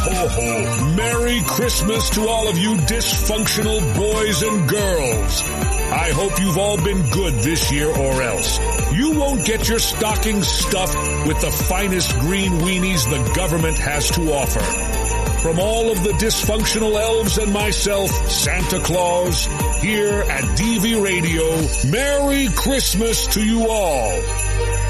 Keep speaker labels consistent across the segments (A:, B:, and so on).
A: ho, ho. Merry Christmas to all of you dysfunctional boys and girls. I hope you've all been good this year or else. You won't get your stocking stuffed with the finest green weenies the government has to offer. From all of the dysfunctional elves and myself, Santa Claus, here at DV Radio, Merry Christmas to you all.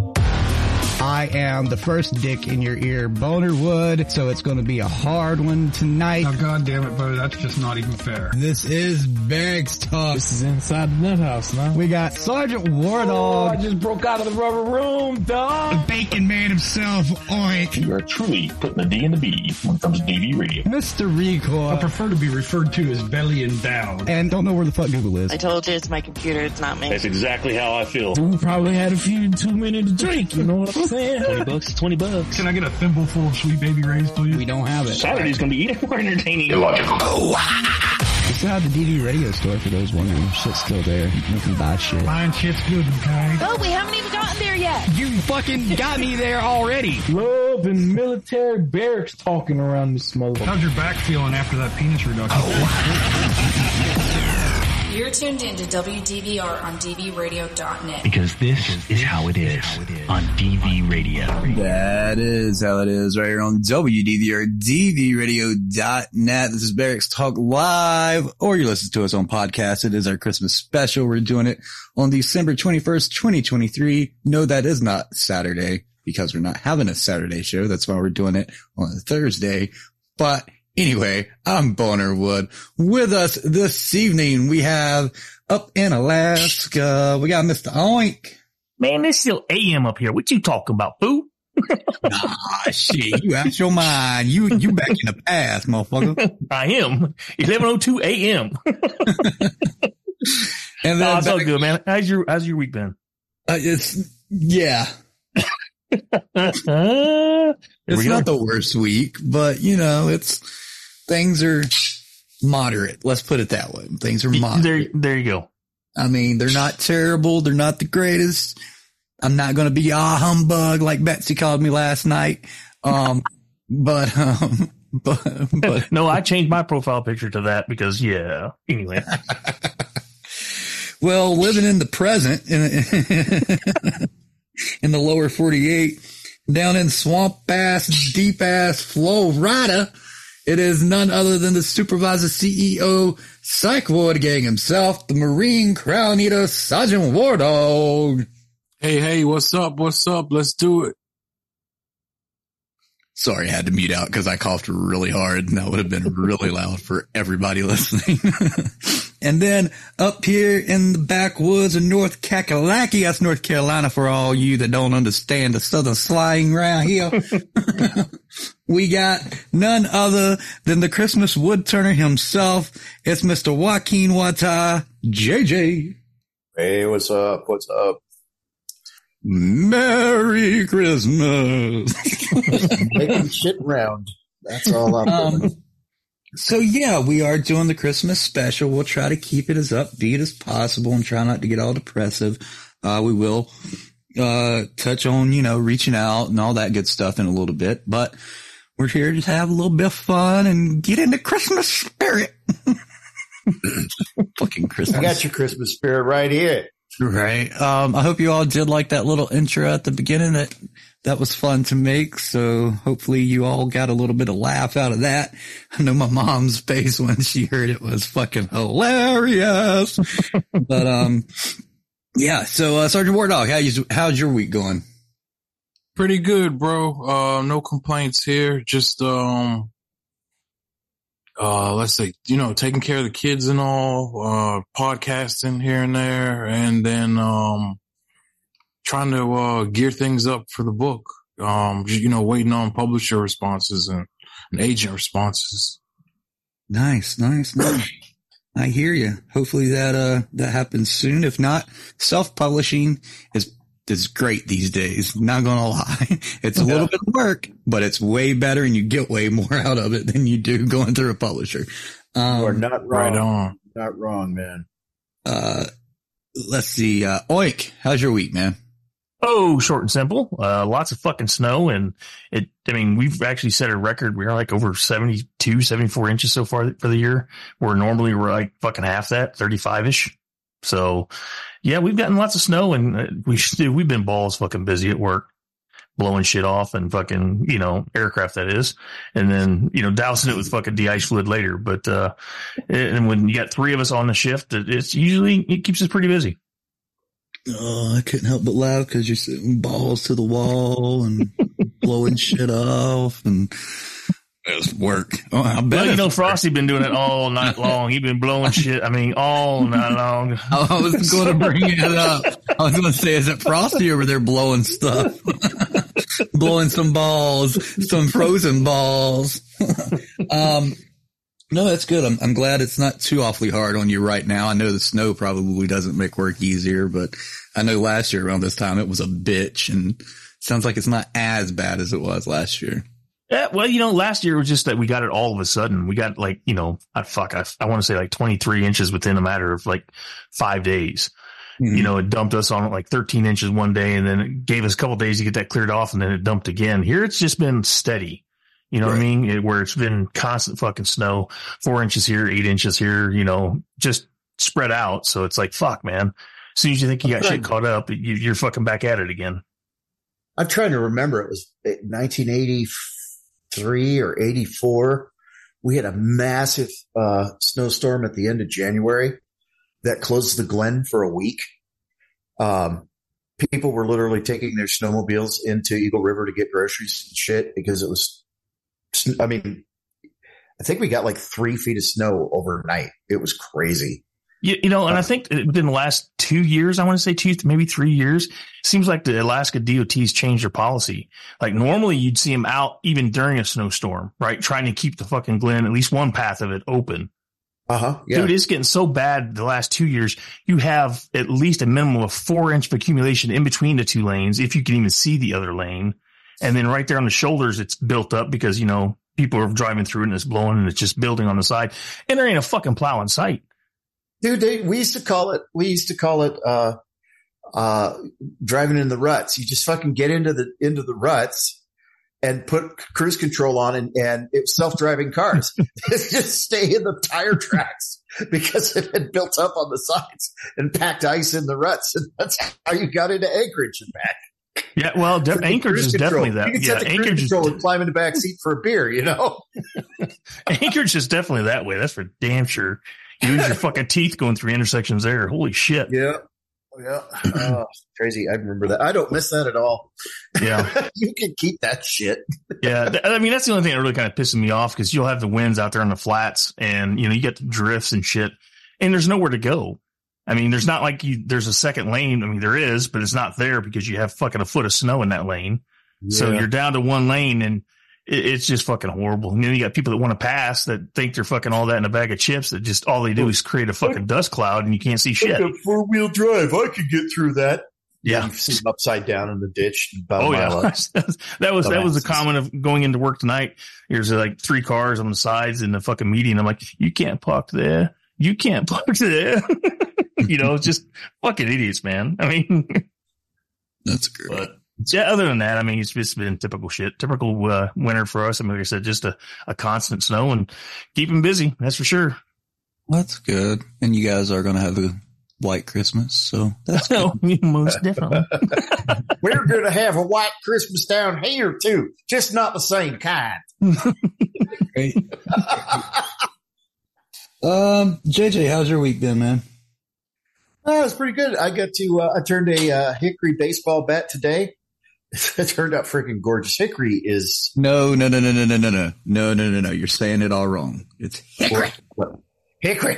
B: I am the first dick in your ear, Boner Wood, so it's going to be a hard one tonight.
C: Oh, God damn it, bro. That's just not even fair.
B: This is Barracks Talk.
D: This is inside the nut house now.
B: We got Sergeant WarDawg. Oh,
D: I just broke out of the rubber room, dog.
B: The bacon man himself, Oink.
E: You are truly putting the D in the B when it comes to DV radio.
B: Mr. Recore.
C: I prefer to be referred to as belly and down.
B: And don't know where the fuck Google is.
F: I told you it's my computer, it's not me.
E: That's exactly how I feel.
D: We probably had a few too many to drink, you know what I'm saying?
E: 20 bucks is 20 bucks.
C: Can I get a thimble full of Sweet Baby Ray's, please?
B: We don't have it.
E: Saturday's gonna be even more entertaining.
G: Illogical.
B: We still have the DV radio store for those wondering. Shit's still there. You can buy shit.
C: Mine shit's good, okay?
F: Oh, we haven't even gotten there yet.
B: You fucking got me there already.
D: Love and military barracks talking around this motherfucker.
C: How's your back feeling after that penis reduction? Oh.
H: You're tuned in to WDVR on DVRadio.net.
E: Because this is how it is on DV radio.
I: That is how it is right here on WDVR, DVRadio.net. This is Barracks Talk Live, or you listen to us on podcast. It is our Christmas special. We're doing it on December 21st, 2023. No, that is not Saturday because we're not having a Saturday show. That's why we're doing it on a Thursday. But Anyway, I'm Boner Wood. With us this evening, we have up in Alaska, we got Mr. Oink.
E: Man, it's still AM up here. What you talking about, boo?
I: Ah, shit, you out your mind. You, you back in the past, motherfucker.
E: I am. 1102 AM.
I: And
E: No,
I: then
E: it's all good, man. How's your, how's your week been?
I: uh, it's, yeah, it's not the worst week, but you know, it's, things are moderate. Let's put it that way. Things are moderate.
E: There, there you go.
I: I mean, they're not terrible. They're not the greatest. I'm not going to be ah humbug like Betsy called me last night. Um, but, um, but, but
E: No, I changed my profile picture to that because, yeah. Anyway,
I: well, living in the present in, in the lower 48 down in swamp ass, deep ass Florida, it is none other than the supervisor CEO Psych Ward Gang himself, the Marine Crown Eater Sergeant WarDawg.
J: Hey, hey, what's up? What's up? Let's do it.
I: Sorry, I had to mute out because I coughed really hard and that would have been really loud for everybody listening. And then up here in the backwoods of North Kakalaki, that's North Carolina for all you that don't understand the southern slang around here. we got none other than the Christmas wood turner himself. It's Mr. Joaquin Juatai, JJ.
G: Hey, what's up? What's up?
I: Merry Christmas.
G: Making shit round. That's all I'm
I: um, doing. So yeah, we are doing the Christmas special. We'll try to keep it as upbeat as possible and try not to get all depressive. Uh, we will, uh, touch on, you know, reaching out and all that good stuff in a little bit, but we're here to have a little bit of fun and get into Christmas spirit. Fucking Christmas.
G: I got your Christmas spirit right here.
I: Right. Um, I hope you all did like that little intro at the beginning. That that was fun to make. So hopefully you all got a little bit of laugh out of that. I know my mom's face when she heard it was fucking hilarious. but um, yeah. So uh, Sergeant WarDawg, how you how's your week going?
J: Pretty good, bro. Uh, no complaints here. Just, um, uh, let's say, you know, taking care of the kids and all, uh, podcasting here and there, and then, um, trying to, uh, gear things up for the book. Um, you know, waiting on publisher responses and, and agent responses.
I: Nice, nice, nice. I hear you. Hopefully that uh that happens soon. If not, self publishing is is great these days. Not gonna lie. It's a little bit of work, but it's way better and you get way more out of it than you do going through a publisher. Um,
G: you are not wrong.
J: Right on.
G: Not wrong, man.
I: uh, let's see. Uh, Oink, how's your week, man?
K: Oh, short and simple. Uh, lots of fucking snow. And it, I mean, we've actually set a record. We're like over 72, 74 inches so far for the year, where normally we're like fucking half that, 35 ish. So yeah, we've gotten lots of snow and uh, we, we've been balls fucking busy at work, blowing shit off and fucking, you know, aircraft that is. And then, you know, dousing it with fucking de-ice fluid later. But, uh, and when you got three of us on the shift, it's usually, it keeps us pretty busy.
I: Oh, I couldn't help but laugh because you're sitting balls to the wall and blowing shit off and it was work. Oh, I bet
K: Well, you know. Frosty been doing it all night long. He been blowing shit. I mean, all night long.
I: I was going to bring it up. I was going to say, is it Frosty over there blowing stuff? blowing some balls, some frozen balls. um, no, that's good. I'm, I'm glad it's not too awfully hard on you right now. I know the snow probably doesn't make work easier, but I know last year around this time it was a bitch and sounds like it's not as bad as it was last year.
K: Yeah, well, you know, last year was just that we got it all of a sudden. We got like, you know, I fuck, I, I want to say like 23 inches within a matter of like five days. Mm-hmm. You know, it dumped us on like 13 inches one day and then it gave us a couple days to get that cleared off and then it dumped again. Here it's just been steady. You know what I mean? It, where it's been constant fucking snow, four inches here, eight inches here, you know, just spread out. So it's like, fuck, man. As soon as you think you got shit caught up, you, you're fucking back at it again.
G: I'm trying to remember. It was eh, 1983 or 84. We had a massive uh, snowstorm at the end of January that closed the Glenn for a week. Um, people were literally taking their snowmobiles into Eagle River to get groceries and shit because it was. I mean, I think we got like three feet of snow overnight. It was crazy.
K: You, you know, and I think within the last two years, I want to say two, maybe three years, seems like the Alaska DOT's changed their policy. Like normally you'd see them out even during a snowstorm, right? Trying to keep the fucking Glenn, at least one path of it open.
G: Uh huh.
K: Dude, it's getting so bad the last two years. You have at least a minimum of four inch of accumulation in between the two lanes, if you can even see the other lane. And then right there on the shoulders, it's built up because, you know, people are driving through and it's blowing and it's just building on the side. And there ain't a fucking plow in sight.
G: Dude they, we used to call it we used to call it uh uh driving in the ruts you just fucking get into the into the ruts and put cruise control on and and it self-driving cars just stay in the tire tracks because it had built up on the sides and packed ice in the ruts and that's how you got into anchorage and back
K: Yeah, well, de- Anchorage is
G: control.
K: definitely that.
G: You can
K: Yeah,
G: set the
K: Anchorage is,
G: control and climb in the back seat for a beer, you know.
K: Anchorage is definitely that way. That's for damn sure. Lose your fucking teeth going through intersections there. Holy shit.
G: Yeah. Yeah. Oh, crazy. I remember that. I don't miss that at all.
K: Yeah.
G: you can keep that shit.
K: Yeah. th- I mean, that's the only thing that really kind of pisses me off because you'll have the winds out there on the flats and, you know, you get the drifts and shit and there's nowhere to go. I mean, there's not like you, there's a second lane. I mean, there is, but it's not there because you have fucking a foot of snow in that lane. So you're down to one lane and it, it's just fucking horrible. And then you got people that want to pass that think they're fucking all that in a bag of chips that just all they do is create a fucking dust cloud and you can't see shit.
G: Four wheel drive. I could get through that.
K: Yeah.
G: You see them upside down in the ditch. About
K: Oh
G: a mile
K: yeah, that was that was the comment of going into work tonight. There's uh, like three cars on the sides in the fucking median. I'm like, you can't park there. You can't park there. you know, just fucking idiots, man. I mean,
I: That's great.
K: but yeah. Other than that, I mean, it's just been typical shit. Typical uh, winter for us. I mean, like I said, just a, a constant snow and keep them busy. That's for sure.
I: That's good. And you guys are going to have a white Christmas. So that's good.
K: Most definitely.
G: We're going to have a white Christmas down here too, just not the same kind.
I: um, JJ, how's your week been, man?
G: Oh, it's pretty good. I got to, uh, I turned a uh, hickory baseball bat today. it turned out freaking gorgeous. Hickory is
I: No, no, no, no, no, no, no, no, no, no, no, no. You're saying it all wrong. It's hickory.
G: hickory.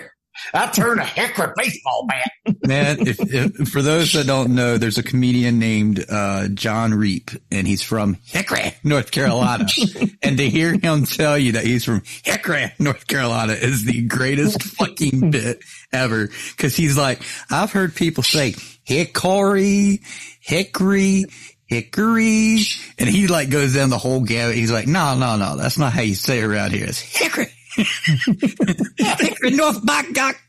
G: I turned a hickory baseball bat.
I: Man, if, if for those that don't know, there's a comedian named uh, John Reep, and he's from Hickory, North Carolina. and to hear him tell you that he's from Hickory, North Carolina, is the greatest fucking bit ever. Because he's like, I've heard people say hickory, hickory, hickory. And he like goes down the whole gamut. He's like, no, no, no, that's not how you say it around here. It's hickory. hickory, North by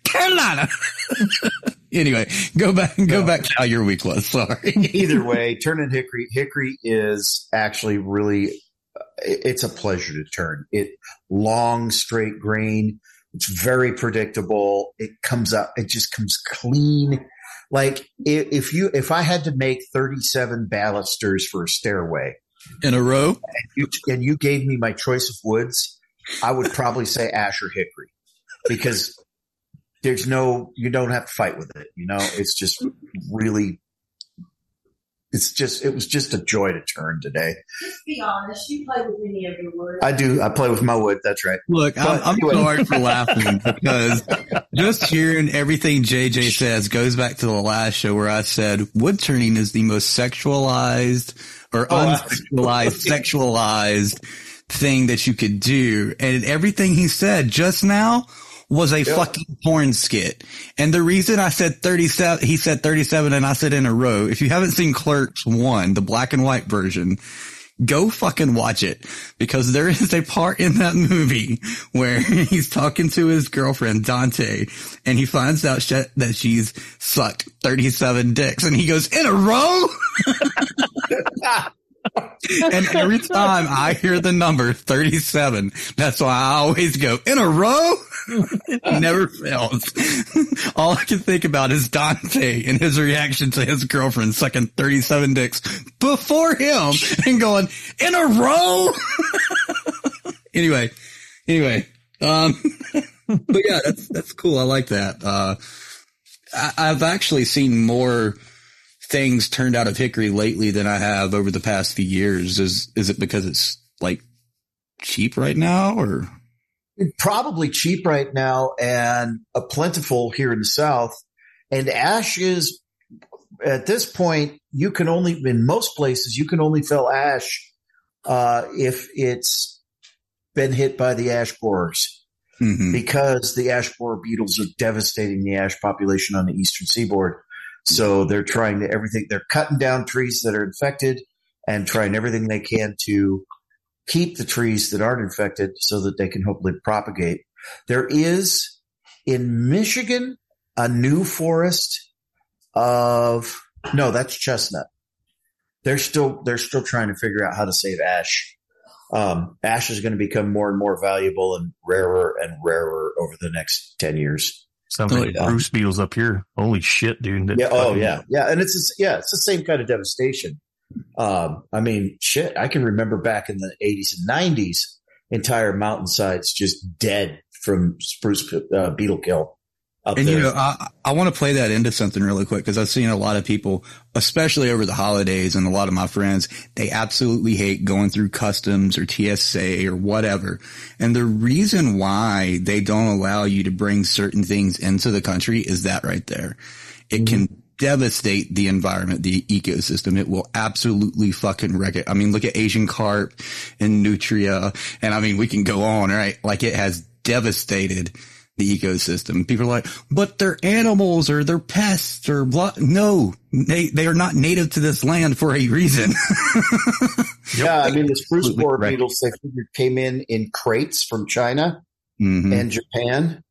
I: Carolina. anyway, go back and go back to how your week was. Sorry.
G: Either way, turning hickory, hickory is actually really, it's a pleasure to turn. It long, straight grain. It's very predictable. It comes up, it just comes clean. Like if, if you, if I had to make 37 balusters for a stairway
I: in a row
G: and you, and you gave me my choice of woods, I would probably say ash or hickory because there's no, you don't have to fight with it. You know, it's just really, it's just, it was just a joy to turn today.
L: Just be honest. You play with any of your words.
G: I do. I play with my wood. That's right.
I: Look, I'm,
G: But
I: I'm sorry for laughing because just hearing everything JJ says goes back to the last show where I said wood turning is the most sexualized or
G: Oh,
I: unsexualized, sexualized thing that you could do. And everything he said just now was a fucking porn skit. And the reason I said 37, he said 37 and I said in a row, if you haven't seen Clerks 1, the black and white version, go fucking watch it because there is a part in that movie where he's talking to his girlfriend Dante and he finds out sh- that she's sucked 37 dicks and he goes in a row. and every time I hear the number 37, that's why I always go in a row. never fails. All I can think about is Dante and his reaction to his girlfriend sucking 37 dicks before him and going in a row. anyway, anyway, um, but yeah, that's, that's cool. I like that. Uh, I, I've actually seen more things turned out of hickory lately than I have over the past few years. Is, is it because it's like cheap right now or?
G: probably cheap right now and a plentiful here in the South. And ash is at this point, you can only, in most places, you can only fell ash, uh, if it's been hit by the ash borers
I: Mm-hmm.
G: because the ash borer beetles are devastating the ash population on the eastern seaboard. So they're trying to everything, they're cutting down trees that are infected and trying everything they can to keep the trees that aren't infected so that they can hopefully propagate. There is in Michigan a new forest of, no, that's chestnut. They're still, they're still trying to figure out how to save ash. Um, ash is going to become more and more valuable and rarer and rarer over the next 10 years.
K: Something like
G: Yeah.
K: spruce beetles up here. Holy shit, dude. That
G: Yeah. Oh, yeah. Yeah. And it's, yeah, it's the same kind of devastation. Um, I mean, shit, I can remember back in the 80s and 90s, entire mountainsides just dead from spruce uh, beetle kill
I: And
G: there.
I: you know, I, I want to play that into something really quick because I've seen a lot of people, especially over the holidays and a lot of my friends, they absolutely hate going through customs or TSA or whatever. And the reason why they don't allow you to bring certain things into the country is that right there. It can mm-hmm. devastate the environment, the ecosystem. It will absolutely fucking wreck it. I mean, look at Asian carp and nutria. And I mean, we can go on, right? Like it has devastated the ecosystem. People are like, but they're animals or they're pests or blah. No, they, they are not native to this land for a reason.
G: Yeah, I mean the spruce borer
I: correct.
G: beetles they figured came in in crates from China
I: Mhm.
G: and Japan.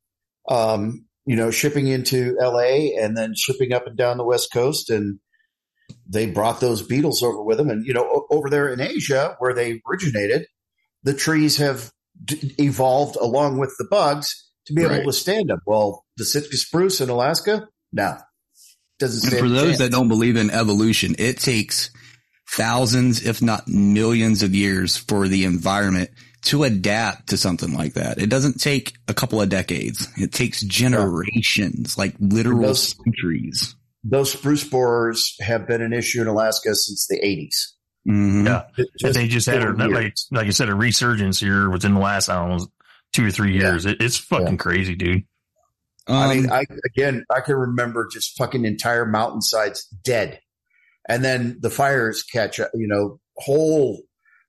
G: Um, you know, shipping into LA and then shipping up and down the West Coast, and they brought those beetles over with them. And you know, over there in Asia where they originated, the trees have d- evolved along with the bugs to be able
I: Right.
G: to stand them. Well, the Sitka spruce in Alaska, no, doesn't.
I: And
G: stand
I: for those
G: chance.
I: that don't believe in evolution, it takes thousands, if not millions of years for the environment to adapt to something like that. It doesn't take a couple of decades. It takes generations, like literal
G: Those-
I: centuries.
G: those spruce borers have been an issue in Alaska since the 80s.
I: Mhm.
K: Yeah.
G: It
K: And they just had a, like, like you said, a resurgence here within the last, I don't know, two or three years. It, it's fucking crazy, dude.
G: I mean,
I: Um,
G: I again, I can remember just fucking entire mountainsides dead, and then the fires catch. You know, whole,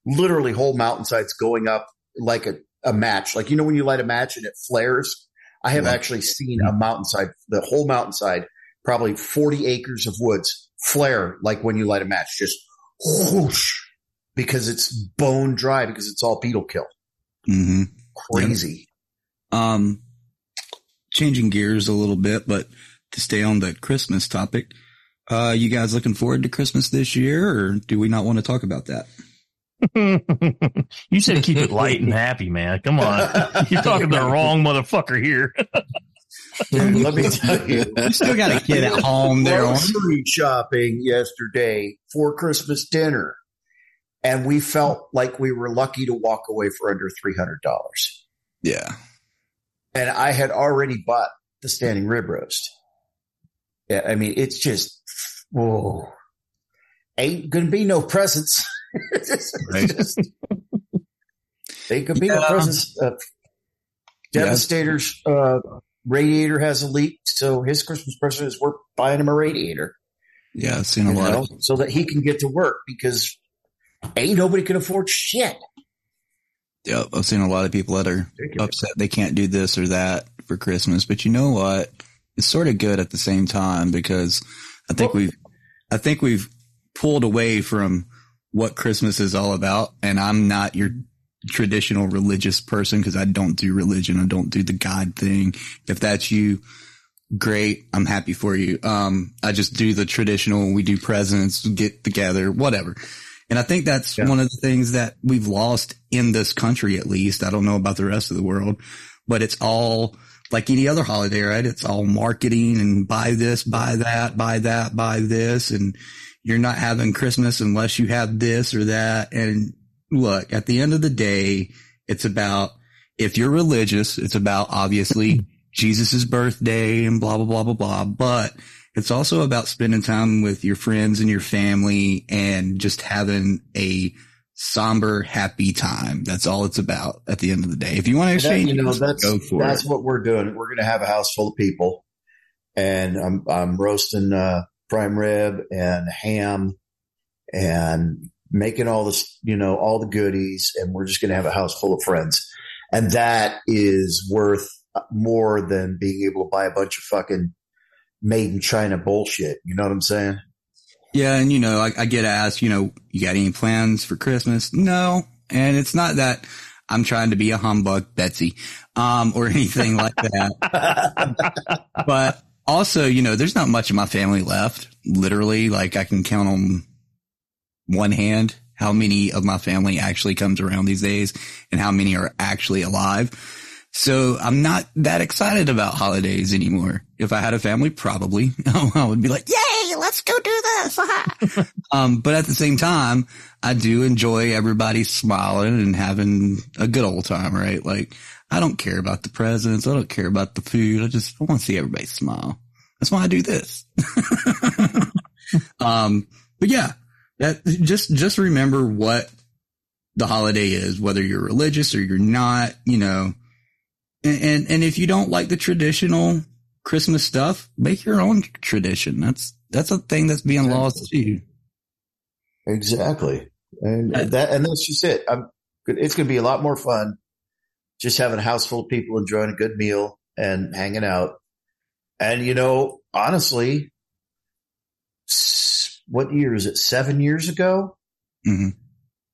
G: literally whole mountainsides going up like a, a match. Like you know when you light a match and it flares. I have
I: Yeah.
G: actually seen a mountainside, the whole mountainside probably 40 acres of woods flare like when you light a match, just whoosh, because it's bone dry because it's all beetle kill.
I: Mm-hmm.
G: Crazy.
I: Um, changing gears a little bit, but to stay on the Christmas topic, uh, you guys looking forward to Christmas this year, or do we not want to talk about that?
K: you said keep it light and happy, man. Come on. You're talking to the wrong motherfucker here.
G: Dude, let me tell you.
I: You still got a kid at home there.
G: Grocery shopping yesterday for Christmas dinner. And we felt like we were lucky to walk away for under $300.
I: Yeah.
G: And I had already bought the standing rib roast. Yeah, I mean, it's just, whoa. Ain't gonna be no presents.
I: Right.
G: just- ain't gonna be no
I: Yeah.
G: presents. Uh, Devastator's uh, radiator has a leak, so his Christmas present is we're buying him a radiator.
I: Yeah, I've seen a lot
G: know, so that he can get to work because ain't nobody can afford shit.
I: Yep, I've seen a lot of people that are upset they can't do this or that for Christmas. But you know what? It's sort of good at the same time because I think we've, I think we've pulled away from what Christmas is all about. And I'm not your traditional religious person because I don't do religion. I don't do the God thing. If that's you, great. I'm happy for you. Um, I just do the traditional. We do presents, get together, whatever. And I think that's one of the things that we've lost in this country, at least. I don't know about the rest of the world, but it's all like any other holiday, right? It's all marketing and buy this, buy that, buy that, buy this. And you're not having Christmas unless you have this or that. And look, at the end of the day, it's about, if you're religious, it's about obviously Jesus' birthday and blah, blah, blah, blah, blah. But it's also about spending time with your friends and your family and just having a somber, happy time. That's all it's about at the end of the day. If you want to
G: And that,
I: exchange,
G: you know, that's
I: go for
G: that's
I: it.
G: what we're doing. We're going to have a house full of people, and I'm I'm roasting uh, prime rib and ham, and making all this, you know, all the goodies, and we're just going to have a house full of friends, and that is worth more than being able to buy a bunch of fucking made in China bullshit. You know what I'm saying?
I: Yeah, and you know, I, I get asked, you know, you got any plans for Christmas? No, and it's not that I'm trying to be a humbug, Betsy, um, or anything like that. but also, you know, there's not much of my family left. Literally, like I can count on one hand how many of my family actually comes around these days and how many are actually alive. So I'm not that excited about holidays anymore. If I had a family, probably I would be like, yay, let's go do this. um, but at the same time, I do enjoy everybody smiling and having a good old time, right? Like I don't care about the presents. I don't care about the food. I just I want to see everybody smile. That's why I do this. um, but yeah, that just, just remember what the holiday is, whether you're religious or you're not, you know, and, and, and if you don't like the traditional Christmas stuff, make your own tradition. That's, that's a thing that's being lost too.
G: Exactly. And that, and that's just it. I'm, it's going to be a lot more fun just having a house full of people enjoying a good meal and hanging out. And, you know, honestly, what year is it? Seven years ago?
I: Mm-hmm.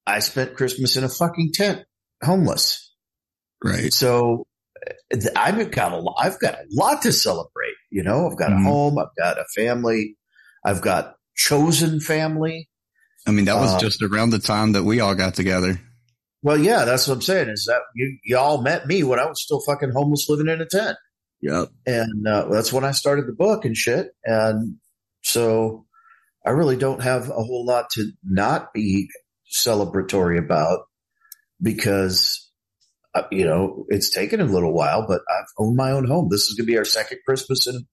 G: I spent Christmas in a fucking tent, homeless.
I: Right.
G: So I've got a lot, I've got a lot to celebrate. You know, I've got
I: Mhm.
G: a home. I've got a family. I've got chosen family.
I: I mean, that was
G: Uh,
I: just around the time that we all got together.
G: Well, yeah, that's what I'm saying is that you, y'all met me when I was still fucking homeless living in a tent.
I: Yep.
G: And, uh, that's when I started the book and shit. And so I really don't have a whole lot to not be celebratory about because, you know, it's taken a little while, but I've owned my own home. This is going to be our second Christmas in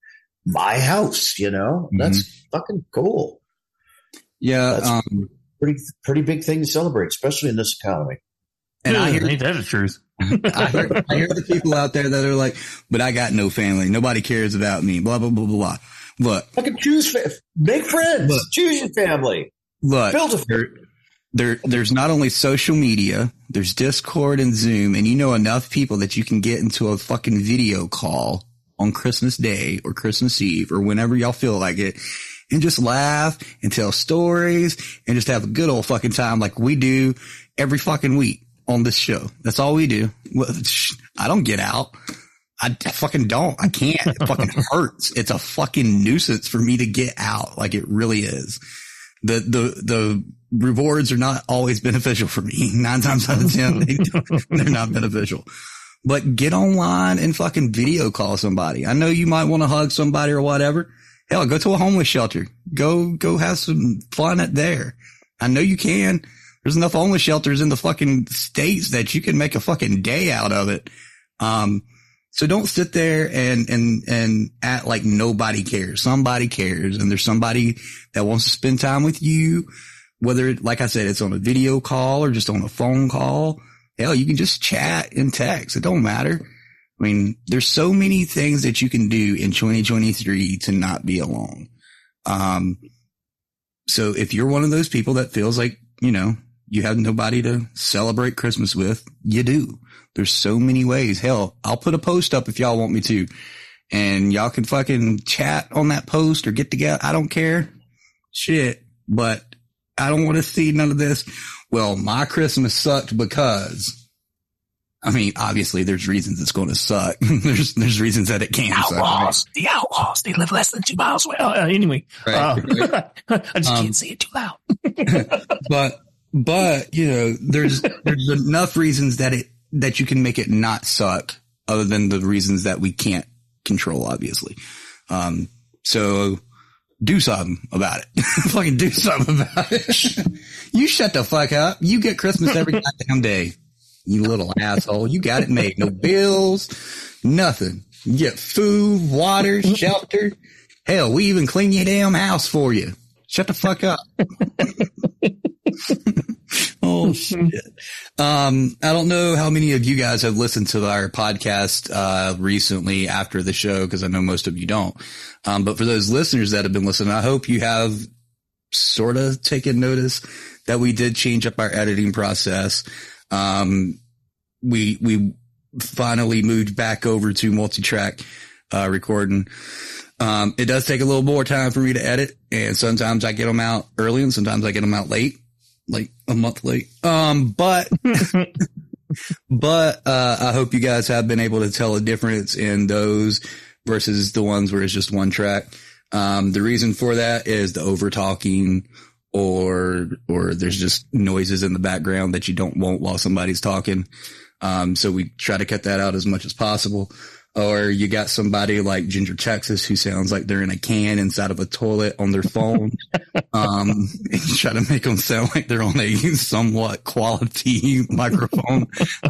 G: my house, you know, that's fucking cool.
I: Yeah.
G: That's
I: um,
G: pretty, pretty big thing to celebrate, especially in this economy.
I: and I hear,
K: Ain't that the truth?
I: I hear, I hear the people out there that are like, but I got no family. Nobody cares about me. Blah, blah, blah, blah, blah. Look,
G: Fucking choose, fa- make friends,
I: Look.
G: choose your family.
I: look,
G: Build a
I: there, there, there's not only social media, there's Discord and Zoom, and you know enough people that you can get into a fucking video call on Christmas Day or Christmas Eve or whenever y'all feel like it and just laugh and tell stories and just have a good old fucking time like we do every fucking week on this show. That's all we do. I don't get out. I fucking don't. I can't. It fucking hurts. It's a fucking nuisance for me to get out. Like it really is. The, the, the rewards are not always beneficial for me. Nine times out of 10, they, they're not beneficial. But get online and fucking video call somebody. I know you might want to hug somebody or whatever. Hell, go to a homeless shelter. Go, go have some fun at there. I know you can. There's enough homeless shelters in the fucking states that you can make a fucking day out of it. Um, so don't sit there and, and, and act like nobody cares. Somebody cares and there's somebody that wants to spend time with you. Whether, like I said, it's on a video call or just on a phone call. Hell, you can just chat and text. It don't matter. I mean, there's so many things that you can do in 2023 to not be alone. Um, so if you're one of those people that feels like, you know, you have nobody to celebrate Christmas with, you do. There's so many ways. Hell, I'll put a post up if y'all want me to and y'all can fucking chat on that post or get together. I don't care. Shit, but I don't want to see none of this. Well, my Christmas sucked because I mean, obviously there's reasons it's going to suck. there's, there's reasons that it can
K: outlaws,
I: suck.
K: The outlaws, they live less than two miles away. Uh, anyway,
I: Right,
K: uh,
I: right.
K: I just
I: Um,
K: can't say it too loud.
I: but but you know there's there's enough reasons that it that you can make it not suck other than the reasons that we can't control obviously um so do something about it. Fucking do something about it. You shut the fuck up. You get christmas every goddamn day you little asshole. You got it made. No bills nothing. You get food water shelter. Hell we even clean your damn house for you shut the fuck up oh shit. Um, I don't know how many of you guys have listened to our podcast, uh, recently after the show, because I know most of you don't. Um, but for those listeners that have been listening, I hope you have sort of taken notice that we did change up our editing process. Um, we, we finally moved back over to multi-track, uh, recording. Um, it does take a little more time for me to edit and sometimes I get them out early and sometimes I get them out late, like a month late. Um, but, but, uh, I hope you guys have been able to tell a difference in those versus the ones where it's just one track. Um, the reason for that is the over talking or, or there's just noises in the background that you don't want while somebody's talking. Um, so we try to cut that out as much as possible. Or you got somebody like Ginger Texas who sounds like they're in a can inside of a toilet on their phone. um, and you try to make them sound like they're on a somewhat quality microphone.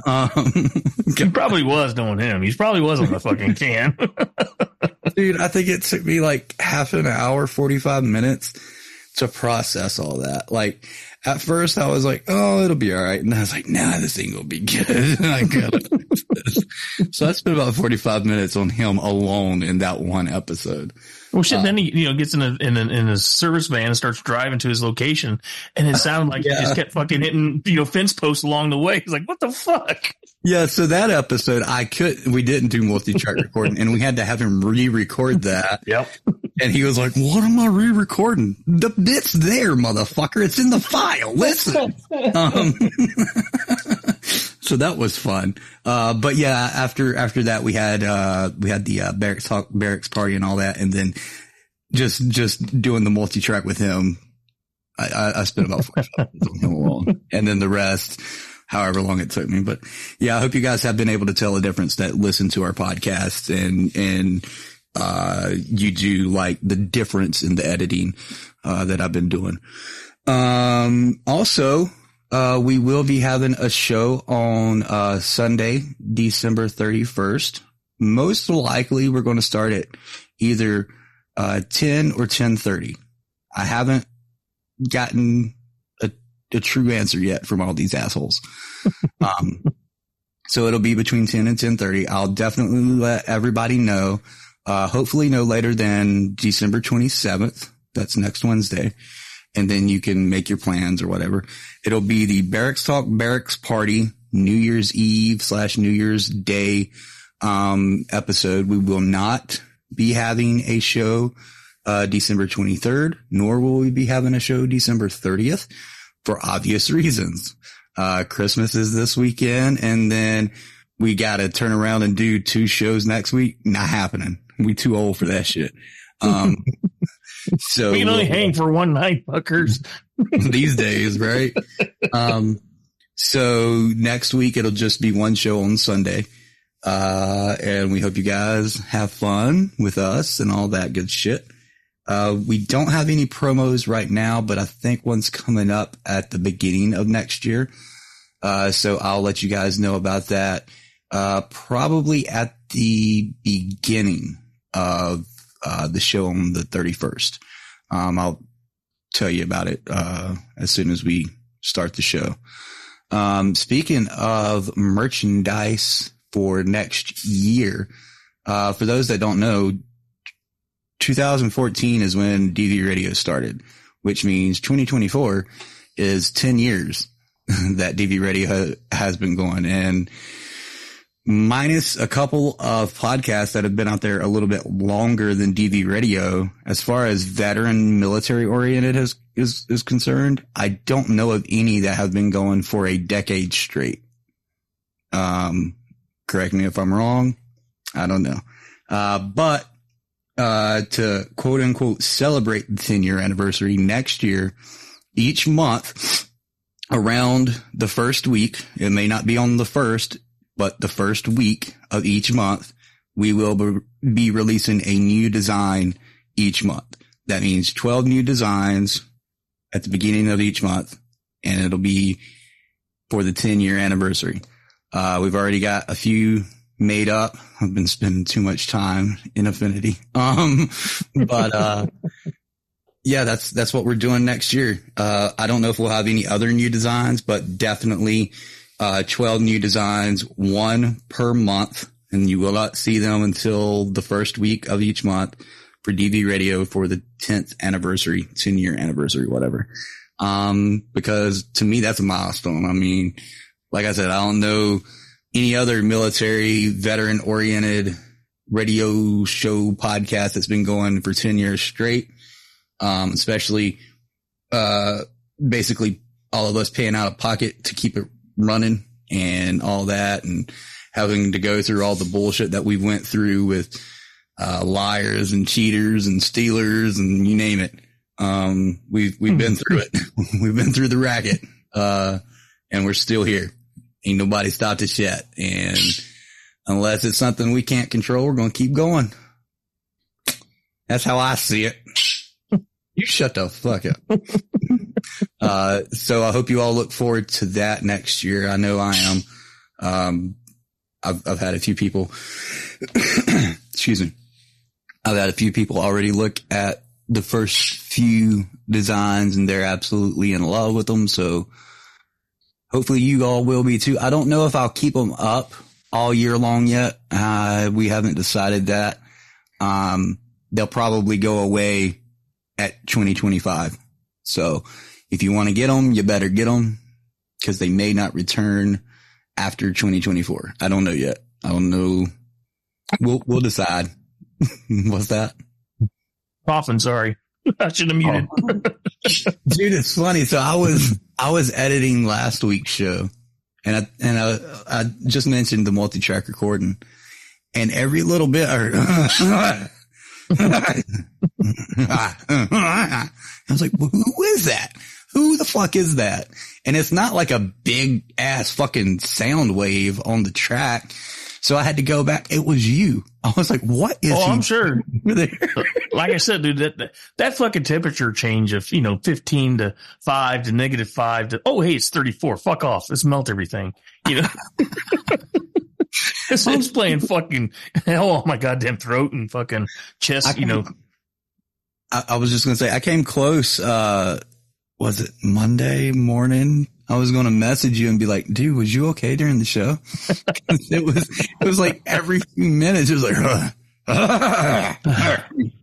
I: Um,
K: He probably was doing him. He probably was on the fucking can.
I: dude, I think it took me like half an hour, 45 minutes to process all that. Like at first I was like, oh, it'll be all right. And I was like, nah, this thing will be good. I so I spent about 45 minutes on him alone in that one episode.
K: Well, shit. then he, you know, gets in a in a, in a service van and starts driving to his location, and it sounded like he just kept fucking hitting, you know, fence posts along the way. He's like, "What the fuck?"
I: Yeah, so that episode I could we didn't do multi-track recording and we had to have him re-record that.
K: Yep.
I: And he was like, "What am I re-recording? The bit's there, motherfucker. It's in the file. Listen." um, so that was fun. Uh, but yeah, after after that we had uh we had the uh, barracks talk barracks party and all that and then just just doing the multi-track with him. I, I, I spent about 45 minutes on him alone. And then the rest however long it took me. But yeah, I hope you guys have been able to tell a difference that listen to our podcast and, and, uh, you do like the difference in the editing, uh, that I've been doing. Um, also, uh, we will be having a show on, uh, Sunday, December 31st. Most likely we're going to start at either, uh, 10 or 1030. I haven't gotten a, a true answer yet from all these assholes. um, so it'll be between 10 and 1030. I'll definitely let everybody know, uh, hopefully no later than December 27th. That's next Wednesday. And then you can make your plans or whatever. It'll be the Barracks Talk Barracks Party New Year's Eve slash New Year's Day, um, episode. We will not be having a show uh, December 23rd, nor will we be having a show December 30th for obvious reasons. Uh, Christmas is this weekend and then we got to turn around and do two shows next week. Not happening. We too old for that shit. Um, so
K: we can only
I: we'll-
K: hang for one night, fuckers.
I: these days, right? Um, so next week it'll just be one show on Sunday. Uh, and we hope you guys have fun with us and all that good shit. Uh, we don't have any promos right now, but I think one's coming up at the beginning of next year. Uh, so I'll let you guys know about that. Uh, probably at the beginning of, uh, the show on the 31st. Um, I'll tell you about it, uh, as soon as we start the show. Um, speaking of merchandise for next year, uh, for those that don't know, 2014 is when DV radio started, which means 2024 is 10 years that DV radio ha- has been going and minus a couple of podcasts that have been out there a little bit longer than DV radio, as far as veteran military oriented is, is, is concerned, I don't know of any that have been going for a decade straight. Um, correct me if I'm wrong. I don't know. Uh, but, uh, to quote unquote celebrate the 10 year anniversary next year, each month around the first week, it may not be on the first, but the first week of each month, we will be- releasing a new design each month. That means 12 new designs at the beginning of each month and it'll be for the 10 year anniversary. Uh, we've already got a few made up. I've been spending too much time in Affinity. Um, but, uh, yeah, that's, that's what we're doing next year. Uh, I don't know if we'll have any other new designs, but definitely, uh, 12 new designs, one per month. And you will not see them until the first week of each month for DV radio for the 10th anniversary, 10 year anniversary, whatever. Um, because to me, that's a milestone. I mean, like I said, I don't know any other military veteran oriented radio show podcast that's been going for 10 years straight. Um, especially, uh, basically all of us paying out of pocket to keep it running and all that and having to go through all the bullshit that we went through with, uh, liars and cheaters and stealers and you name it. Um, we've, we've been through it. we've been through the racket. Uh, and we're still here. Ain't nobody stopped us yet. And unless it's something we can't control, we're going to keep going. That's how I see it. You shut the fuck up. uh, so I hope you all look forward to that next year. I know I am. Um, I've, I've had a few people, excuse me. I've had a few people already look at the first few designs and they're absolutely in love with them. So hopefully you all will be too. I don't know if I'll keep them up all year long yet. Uh, we haven't decided that. Um, they'll probably go away at 2025. So if you want to get them, you better get them because they may not return after 2024. I don't know yet. I don't know. We'll, we'll decide. What's that?
K: Coughing, sorry. I should have muted. Oh.
I: Dude, it's funny. So I was, I was editing last week's show and I, and I, I just mentioned the multi-track recording and every little bit, I I was like, "Well, who is that? Who the fuck is that? And it's not like a big ass fucking sound wave on the track. So I had to go back. It was you. I was like, what is
K: Oh, I'm sure. like I said, dude, that, that that fucking temperature change of you know 15 to five to negative five to oh hey it's 34. Fuck off. Let's melt everything. You know. This one's playing fucking hell on my goddamn throat and fucking chest, you know.
I: I, I was just going to say, I came close. Uh, was it Monday morning? I was going to message you and be like, dude, was you okay during the show? it was, it was like every few minutes, it was like, and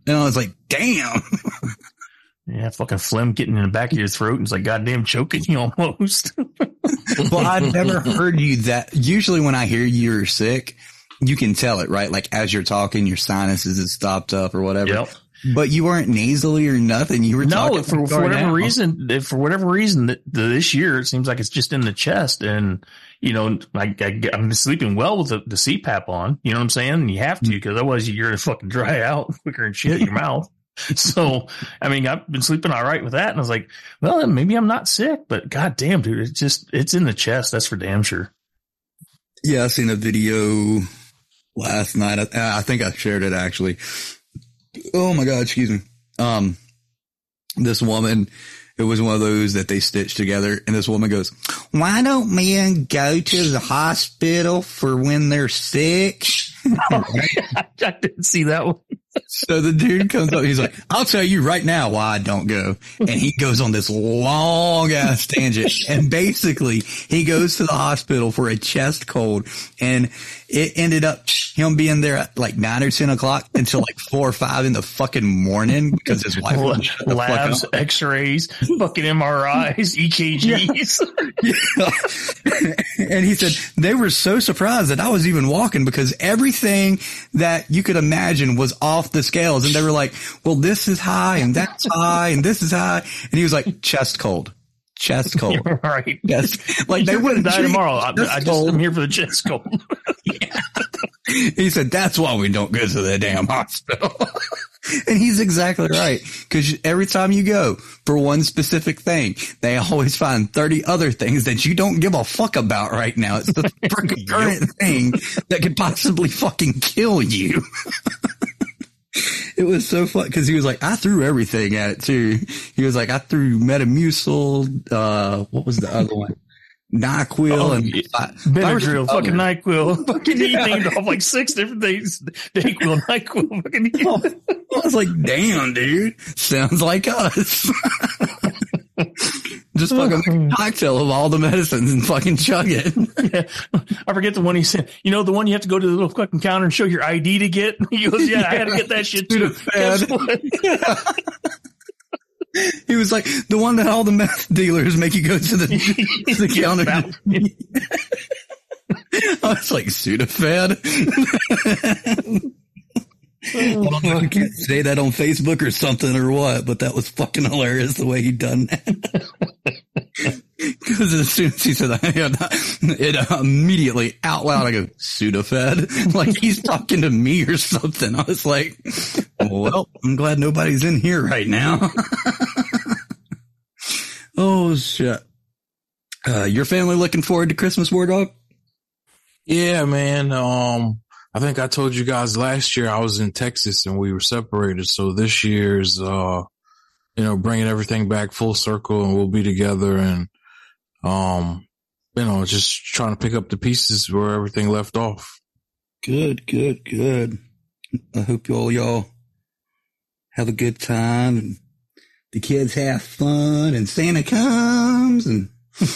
I: I was like, damn.
K: Yeah, fucking phlegm getting in the back of your throat and it's like goddamn choking you almost.
I: well, I've never heard you that. Usually when I hear you're sick, you can tell it, right? Like as you're talking, your sinuses is stopped up or whatever.
K: Yep.
I: But you weren't nasally or nothing. You were
K: No,
I: talking
K: for, for whatever reason, for whatever reason that this year it seems like it's just in the chest, and you know, I, I I'm sleeping well with the, the CPAP on. You know what I'm saying? And you have to mm. because otherwise you're gonna fucking dry out quicker than shit in your mouth. So, I mean, I've been sleeping all right with that, and I was like, well, maybe I'm not sick, but god damn, dude, it's just it's in the chest. That's for damn sure.
I: Yeah, I seen a video last night. I, I think I shared it actually. Oh my god, excuse me. Um, this woman, it was one of those that they stitched together, and this woman goes, "Why don't men go to the hospital for when they're sick?"
K: I didn't see that one.
I: So the dude comes up, he's like, I'll tell you right now why I don't go. And he goes on this long ass tangent. And basically he goes to the hospital for a chest cold and it ended up him being there at like nine or 10 o'clock until like four or five in the fucking morning because his wife wouldn't shut fuck
K: Labs,
I: up.
K: X-rays, fucking MRIs, EKGs.
I: and he said they were so surprised that I was even walking because everything that you could imagine was off the scales. And they were like, well, this is high and that's high and this is high. And he was like, chest cold, chest cold.
K: right.
I: Yes. Like they
K: You're
I: wouldn't
K: die tomorrow. I, I just. I'm here for the chest cold.
I: He said, that's why we don't go to the damn hospital. and he's exactly right. Cause every time you go for one specific thing, they always find 30 other things that you don't give a fuck about right now. It's the freaking current thing that could possibly fucking kill you. It was so fun because he was like, I threw everything at it too. He was like, I threw Metamucil, uh, what was the other one? NyQuil
K: Oh,
I: and
K: yeah.
I: fi- five or
K: Benadryl,
I: six
K: fucking
I: others.
K: NyQuil. Fucking he named off like six different things. NyQuil, NyQuil, fucking oh,
I: I was like, damn, dude, sounds like us. Just fucking make a cocktail of all the medicines and fucking chug it.
K: yeah. I forget the one he said. You know, the one you have to go to the little fucking counter and show your ID to get? He goes, yeah, I had to get that shit too. Guess what?
I: He was like, the one that all the meth dealers make you go to the, to the counter. I was like, Sudafed. I if you can't say that on Facebook or something or what, but that was fucking hilarious the way he done that. Because as soon as he said that, it uh, immediately out loud, I go, Sudafed. Like he's talking to me or something. I was like, well, I'm glad nobody's in here right now. Oh shit. Uh, your family looking forward to Christmas, WarDawg?
J: Yeah, man. Um, I think I told you guys last year I was in Texas and we were separated. So this year's, uh, you know, bringing everything back full circle and we'll be together and, um, you know, just trying to pick up the pieces where everything left off.
I: Good, good, good. I hope y'all y'all have a good time and the kids have fun and Santa comes and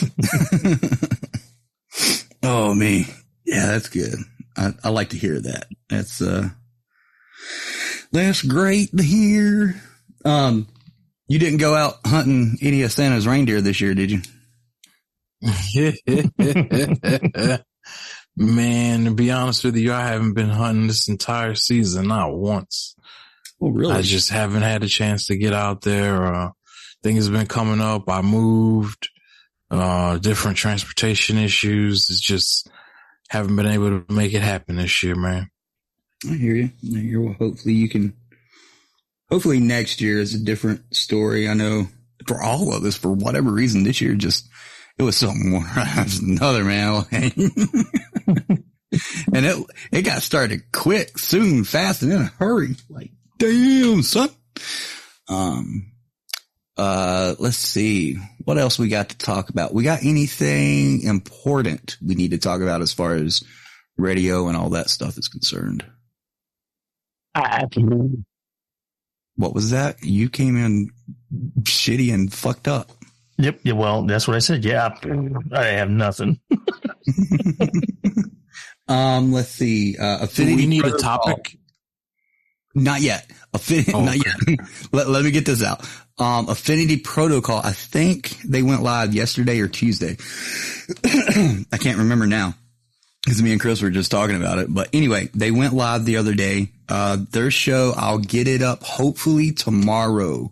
I: oh me. Yeah, that's good. I, I like to hear that. That's uh that's great to hear. Um you didn't go out hunting any of Santa's reindeer this year, did you?
J: Man, to be honest with you, I haven't been hunting this entire season, not once.
I: Oh, really?
J: I just haven't had a chance to get out there. Uh, things have been coming up. I moved, uh, different transportation issues. It's just haven't been able to make it happen this year, man.
I: I hear you. I hear. Well, hopefully you can. Hopefully next year is a different story. I know for all of us, for whatever reason, this year just it was something more. it was another man, and it it got started quick, soon, fast, and in a hurry. Like damn, son. Um. Uh, let's see what else we got to talk about. We got anything important we need to talk about as far as radio and all that stuff is concerned. What was that? You came in shitty and fucked up.
K: Yep. Yeah, well, that's what I said. Yeah, I have nothing.
I: Um, let's see. Uh, affinity.
J: we need a topic?
I: Not yet. Affinity.
J: Oh,
I: not yet. let, let me get this out. Um, affinity protocol. I think they went live yesterday or Tuesday. I can't remember now. because me and Chris were just talking about it. But anyway, they went live the other day. Uh, their show, I'll get it up hopefully tomorrow.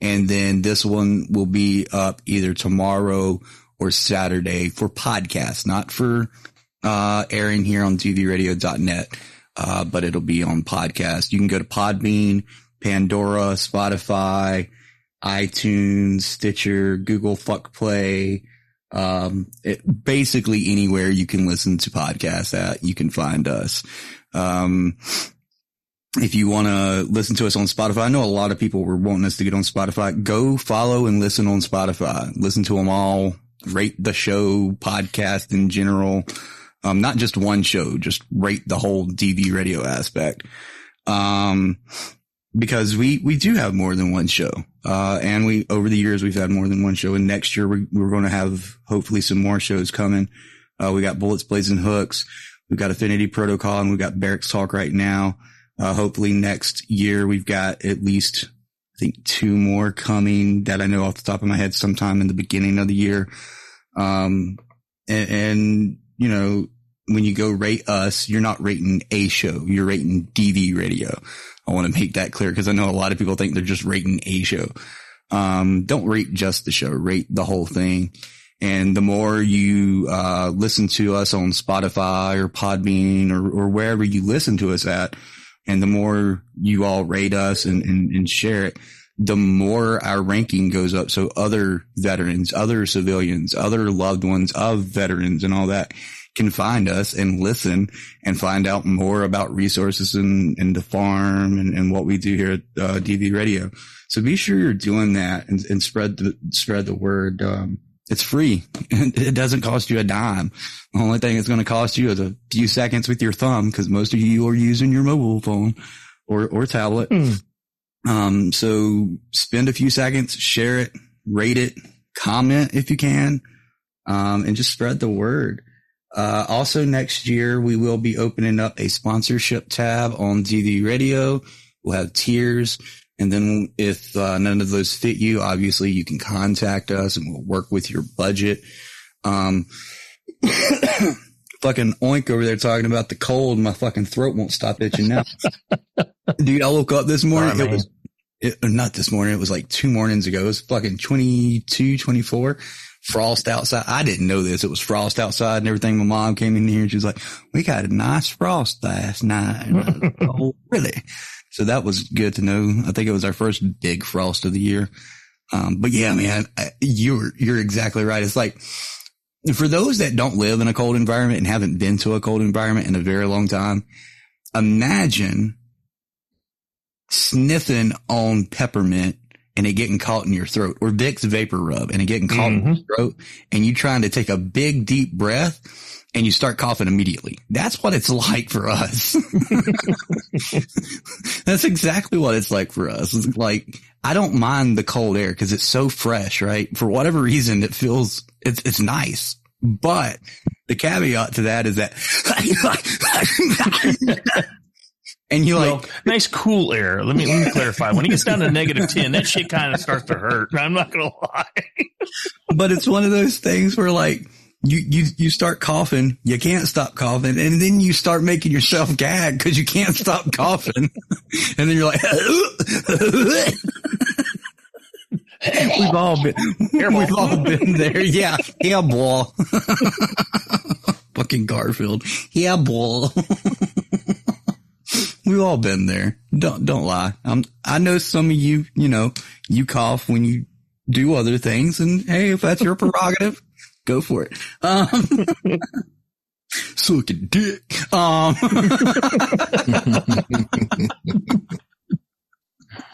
I: And then this one will be up either tomorrow or Saturday for podcast, not for, uh, airing here on dvradio.net. Uh, but it'll be on podcast. You can go to Podbean, Pandora, Spotify, iTunes, Stitcher, Google Fuck Play, um, it, basically anywhere you can listen to podcasts at, you can find us. Um, if you want to listen to us on Spotify, I know a lot of people were wanting us to get on Spotify. Go follow and listen on Spotify. Listen to them all. Rate the show, podcast in general. Um, not just one show, just rate the whole DV radio aspect. Um, because we, we do have more than one show. Uh, and we, over the years, we've had more than one show. And next year, we, we're going to have hopefully some more shows coming. Uh, we got Bullets, Blades & Hooks. We've got Affinity Protocol and we've got Barracks Talk right now. Uh, hopefully next year, we've got at least, I think two more coming that I know off the top of my head sometime in the beginning of the year. Um, and, and you know, when you go rate us, you're not rating a show, you're rating DV radio. I want to make that clear because I know a lot of people think they're just rating a show. Um, don't rate just the show, rate the whole thing. And the more you, uh, listen to us on Spotify or Podbean or, or wherever you listen to us at, and the more you all rate us and, and, and share it, the more our ranking goes up. So other veterans, other civilians, other loved ones of veterans and all that can find us and listen and find out more about resources and, and the farm and, and what we do here at uh, DV Radio. So be sure you're doing that and, and spread the spread the word. Um, it's free. It doesn't cost you a dime. The only thing it's going to cost you is a few seconds with your thumb because most of you are using your mobile phone or, or tablet.
K: Mm.
I: Um, so spend a few seconds, share it, rate it, comment if you can, um, and just spread the word. Uh, also next year, we will be opening up a sponsorship tab on DV radio. We'll have tiers. And then if uh, none of those fit you, obviously you can contact us and we'll work with your budget. Um, fucking oink over there talking about the cold. My fucking throat won't stop itching now. Dude, I woke up this morning.
K: Sorry,
I: it was, it, not this morning. It was like two mornings ago. It was fucking 22, 24 frost outside. I didn't know this. It was frost outside and everything. My mom came in here and she was like, we got a nice frost last night. oh, really? So that was good to know. I think it was our first big frost of the year. Um, but yeah, man, you're, you're exactly right. It's like, for those that don't live in a cold environment and haven't been to a cold environment in a very long time, imagine sniffing on peppermint and it getting caught in your throat or Vicks vapor rub and it getting caught mm-hmm. in your throat and you trying to take a big deep breath and you start coughing immediately. That's what it's like for us. That's exactly what it's like for us. It's like, I don't mind the cold air because it's so fresh, right? For whatever reason, it feels, it's, it's nice. But the caveat to that is that and you
K: well,
I: like
K: nice cool air. Let me let me clarify. When it gets down to negative ten, that shit kind of starts to hurt. I'm not gonna lie.
I: but it's one of those things where like you you you start coughing, you can't stop coughing, and then you start making yourself gag because you can't stop coughing, and then you're like. we've all been, we've all been there. Yeah, yeah, boy. Fucking Garfield. Yeah, boy. We've all been there. Don't don't lie. I'm, I know some of you. You know, you cough when you do other things, and hey, if that's your prerogative, go for it. Um, suck a dick. Um,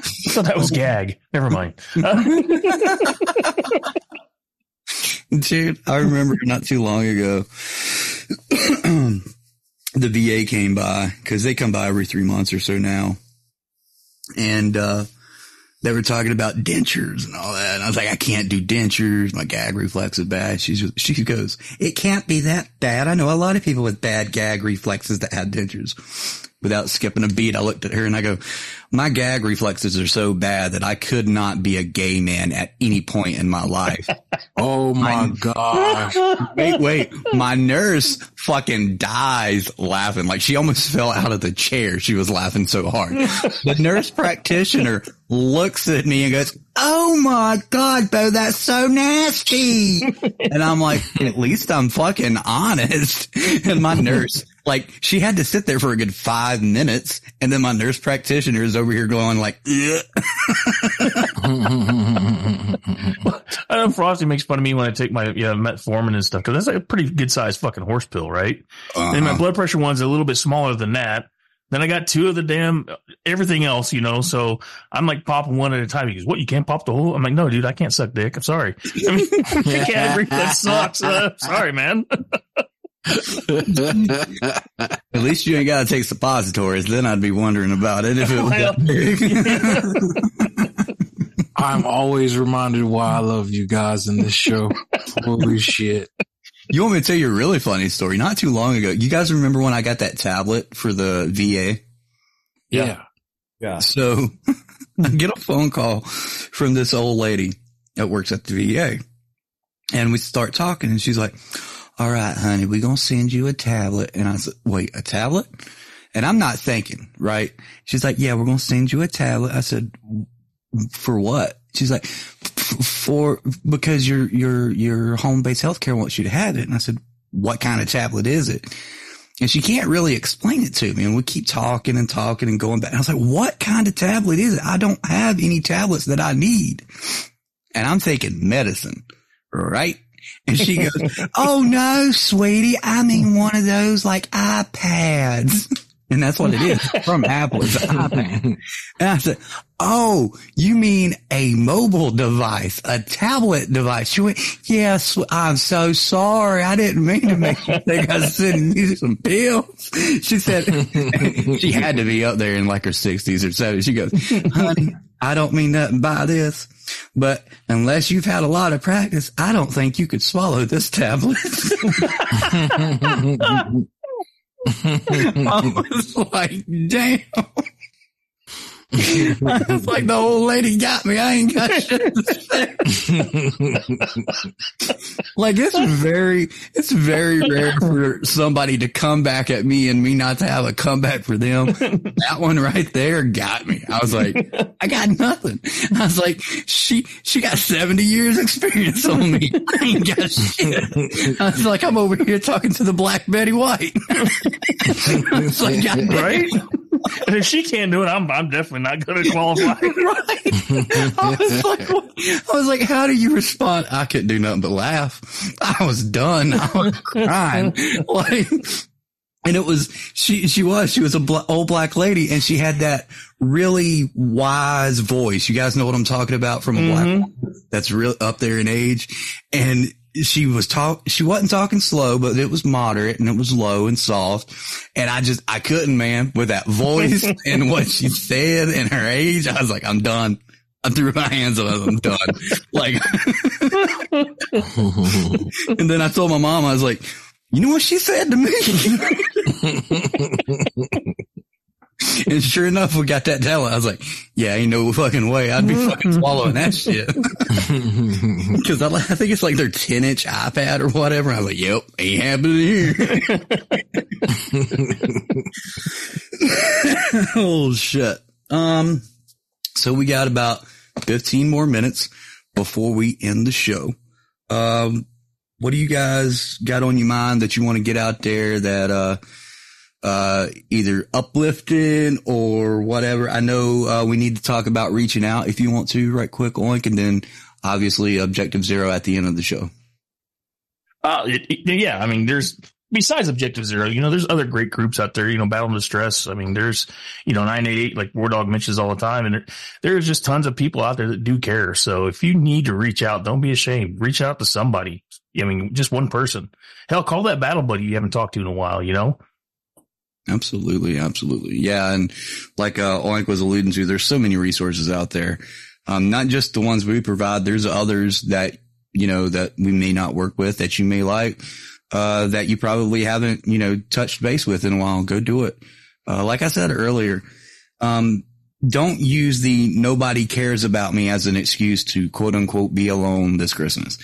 K: so that was gag. Never mind.
I: Dude, I remember not too long ago the VA came by because they come by every three months or so now. And, uh, they were talking about dentures and all that. And I was like, I can't do dentures. My gag reflex is bad. She's, she goes, it can't be that bad. I know a lot of people with bad gag reflexes that had dentures. Without skipping a beat, I looked at her and I go, my gag reflexes are so bad that I could not be a gay man at any point in my life.
J: oh my gosh.
I: Wait, wait. My nurse fucking dies laughing. Like she almost fell out of the chair. She was laughing so hard. The nurse practitioner looks at me and goes, Oh my God, Bo, that's so nasty. And I'm like, at least I'm fucking honest. And my nurse, like, she had to sit there for a good five minutes. And then my nurse practitioner is over here going like.
K: I know Frosty makes fun of me when I take my yeah, metformin and stuff because that's like a pretty good sized fucking horse pill, right? And my
I: Uh-huh.
K: blood pressure one's a little bit smaller than that. Then I got two of the damn everything else, you know. So I'm like popping one at a time. He goes, "What? You can't pop the whole?" I'm like, "No, dude, I can't suck dick. I'm sorry. I mean, I can't agree. That sucks. Uh, sorry, man."
I: At least you ain't got to take suppositories. Then I'd be wondering about it if it was
K: Well,
I: that big.
J: I'm always reminded why I love you guys in this show. Holy shit.
I: You want me to tell you a really funny story? Not too long ago, you guys remember when I got that tablet for the VA?
J: Yeah.
G: Yeah.
I: So I get a phone call from this old lady that works at the VA and we start talking and she's like, all right, honey, we're going to send you a tablet. And I said, wait, a tablet? And I'm not thinking, right? She's like, yeah, we're going to send you a tablet. I said, for what? She's like, "F- for, because your, your, your home-based healthcare wants you to have it. And I said, what kind of tablet is it? And she can't really explain it to me. And we keep talking and talking and going back. And I was like, what kind of tablet is it? I don't have any tablets that I need. And I'm thinking medicine, right? And she goes, Oh no, sweetie. I mean one of those like iPads. And that's what it is from Apple. It's an iPad. And I said, Oh, you mean a mobile device, a tablet device? She went, Yes, I'm so sorry. I didn't mean to make you think I was sending you some pills. She said, she had to be up there in like her sixties or seventies. She goes, honey, I don't mean nothing by this, but unless you've had a lot of practice, I don't think you could swallow this tablet. I was like, damn. I was like, the old lady got me. I ain't got shit to say. like it's very, it's very rare for somebody to come back at me and me not to have a comeback for them. that one right there got me. I was like, I got nothing. I was like, she, she got 70 years experience on me. I ain't got shit. I was like, I'm over here talking to the black Betty White. I was like, God damn.
K: right? And if she can't do it, I'm I'm definitely not going to qualify.
I: right. I was like, what? I was like, how do you respond? I couldn't do nothing but laugh. I was done. I was crying. Like, and it was, she, she was, she was a bl- old black lady and she had that really wise voice. You guys know what I'm talking about from a black mm-hmm. that's real up there in age. And she was talk, she wasn't talking slow, but it was moderate and it was low and soft. And I just, I couldn't, man, with that voice and what she said and her age. I was like, I'm done. I threw my hands up. I'm done. Like, and then I told my mom, I was like, you know what she said to me? and sure enough, we got that talent. I was like, yeah, ain't no fucking way. I'd be fucking swallowing that shit. Cause I, I think it's like their 10 inch iPad or whatever. I was like, yep, ain't happening here. oh shit. Um, so we got about 15 more minutes before we end the show. Um, what do you guys got on your mind that you want to get out there that, uh, uh, either uplifting or whatever. I know, uh, we need to talk about reaching out if you want to right quick, Oink, and then obviously objective zero at the end of the show.
K: Uh, it, it- yeah, I mean, there's besides Objective Zero, you know, there's other great groups out there. You know, Battle and Distress. I mean, there's you know 988 like WarDawg mentions all the time, and there, there's just tons of people out there that do care. So if you need to reach out, don't be ashamed. Reach out to somebody. I mean, just one person. Hell, call that battle buddy you haven't talked to in a while. You know.
I: Absolutely, absolutely. Yeah, and like uh Oink was alluding to, there's so many resources out there. Um, not just the ones we provide. There's others that, you know, that we may not work with that you may like, uh, that you probably haven't, you know, touched base with in a while. Go do it. Uh, like I said earlier, um, don't use the nobody cares about me as an excuse to quote unquote be alone this Christmas.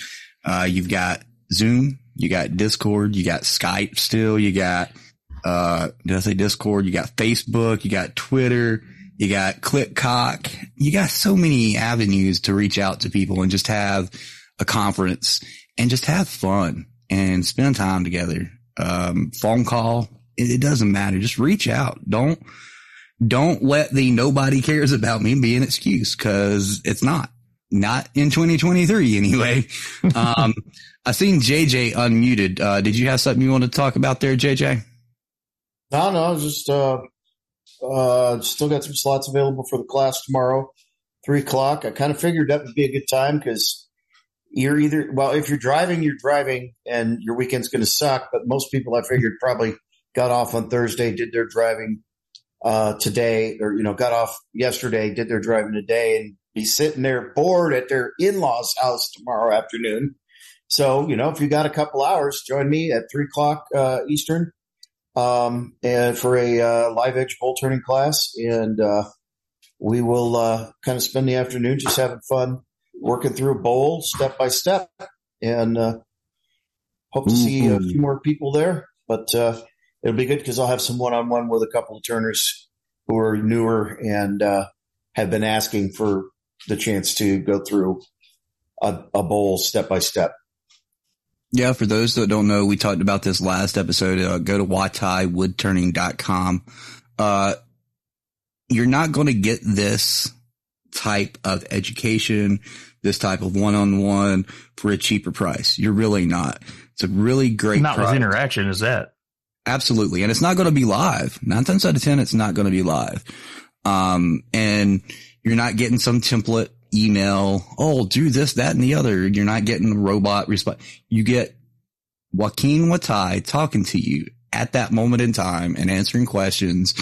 I: Uh, you've got Zoom, you got Discord, you got Skype still, you got, uh, did I say Discord? You got Facebook, you got Twitter, you got ClickCock. You got so many avenues to reach out to people and just have a conference and just have fun and spend time together. Um, phone call. It, it doesn't matter. Just reach out. Don't, don't let the nobody cares about me be an excuse because it's not. Not in 2023 anyway. um, I seen JJ unmuted. Uh, did you have something you want to talk about there, JJ?
G: No, no, just uh, uh, still got some slots available for the class tomorrow, three o'clock. I kind of figured that would be a good time because you're either well, if you're driving, you're driving, and your weekend's going to suck. But most people, I figured, probably got off on Thursday, did their driving uh, today, or you know, got off yesterday, did their driving today, and be sitting there bored at their in-laws' house tomorrow afternoon. So, you know, if you got a couple hours, join me at three o'clock uh, Eastern um, and for a uh, live edge bowl turning class, and uh, we will uh, kind of spend the afternoon just having fun working through a bowl step by step, and uh, hope to see a few more people there. But uh, it'll be good because I'll have some one on one with a couple of turners who are newer and uh, have been asking for the chance to go through a, a bowl step by step.
I: Yeah, for those that don't know, we talked about this last episode. Uh, go to wahtiewoodturning.com. Uh, you're not going to get this type of education, this type of one-on-one for a cheaper price. You're really not. It's a really great
K: Not with interaction, is that?
I: Absolutely. And it's not going to be live. Nine times out of 10, it's not going to be live. Um, and you're not getting some template email. Oh, do this, that, and the other. You're not getting the robot response. You get Joaquin Juatai talking to you at that moment in time and answering questions.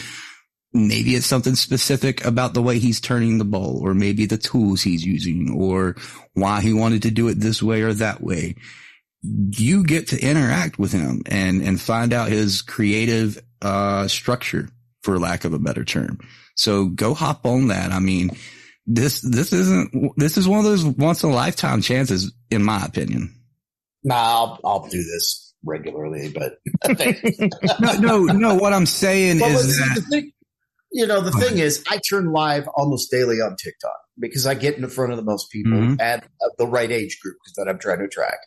I: Maybe it's something specific about the way he's turning the bowl or maybe the tools he's using or why he wanted to do it this way or that way you get to interact with him and, and find out his creative, uh, structure for lack of a better term. So go hop on that. I mean, this, this isn't, this is one of those once in a lifetime chances, in my opinion.
G: Nah, I'll, I'll do this regularly, but
I: no, no, no. What I'm saying
G: Well,
I: is that
G: thing, you know, the thing is, I turn live almost daily on TikTok because I get in front of the most people
I: Mhm.
G: at uh, the right age group because that I'm trying to attract.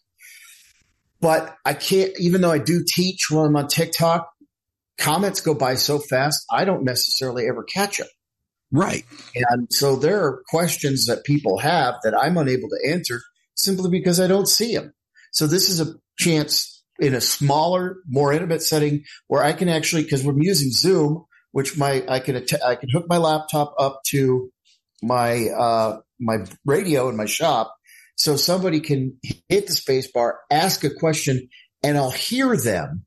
G: But I can't, even though I do teach when I'm on TikTok, comments go by so fast, I don't necessarily ever catch them.
I: Right.
G: And so there are questions that people have that I'm unable to answer simply because I don't see them. So this is a chance in a smaller, more intimate setting where I can actually, because we're using Zoom, which my I can att- I can hook my laptop up to my uh, my radio in my shop, so somebody can hit the space bar, ask a question, and I'll hear them.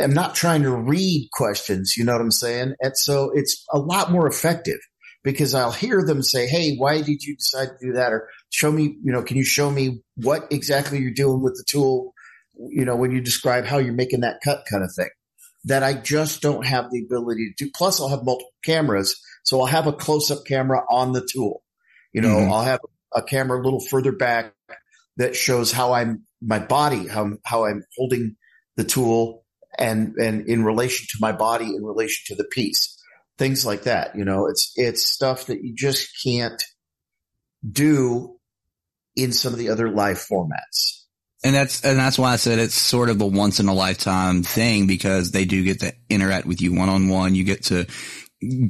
G: I'm not trying to read questions, you know what I'm saying? And so it's a lot more effective because I'll hear them say, Hey, why did you decide to do that? Or show me, you know, can you show me what exactly you're doing with the tool? You know, when you describe how you're making that cut kind of thing that I just don't have the ability to do. Plus I'll have multiple cameras. So I'll have a close up camera on the tool. You know,
I: Mhm.
G: I'll have a camera a little further back that shows how I'm, my body, how, how I'm holding the tool and, and in relation to my body, in relation to the piece, things like that. You know, it's, it's stuff that you just can't do in some of the other live formats.
I: And that's, and that's why I said it's sort of a once in a lifetime thing because they do get to interact with you one on one. You get to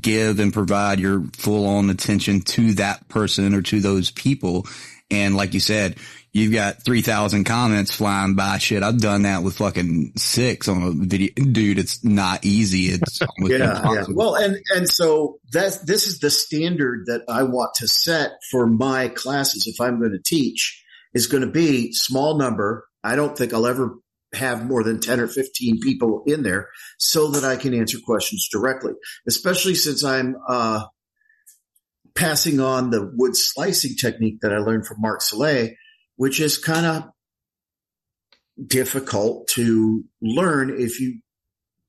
I: give and provide your full on attention to that person or to those people. And like you said, you've got 3000 comments flying by shit. I've done that with fucking six on a video. Dude, it's not easy. It's
G: yeah, yeah. Well, and and so that's this is the standard that I want to set for my classes. If I'm going to teach, is going to be small number. I don't think I'll ever have more than 10 or 15 people in there so that I can answer questions directly, especially since I'm, uh, passing on the wood slicing technique that I learned from Mark Soleil, which is kind of difficult to learn if you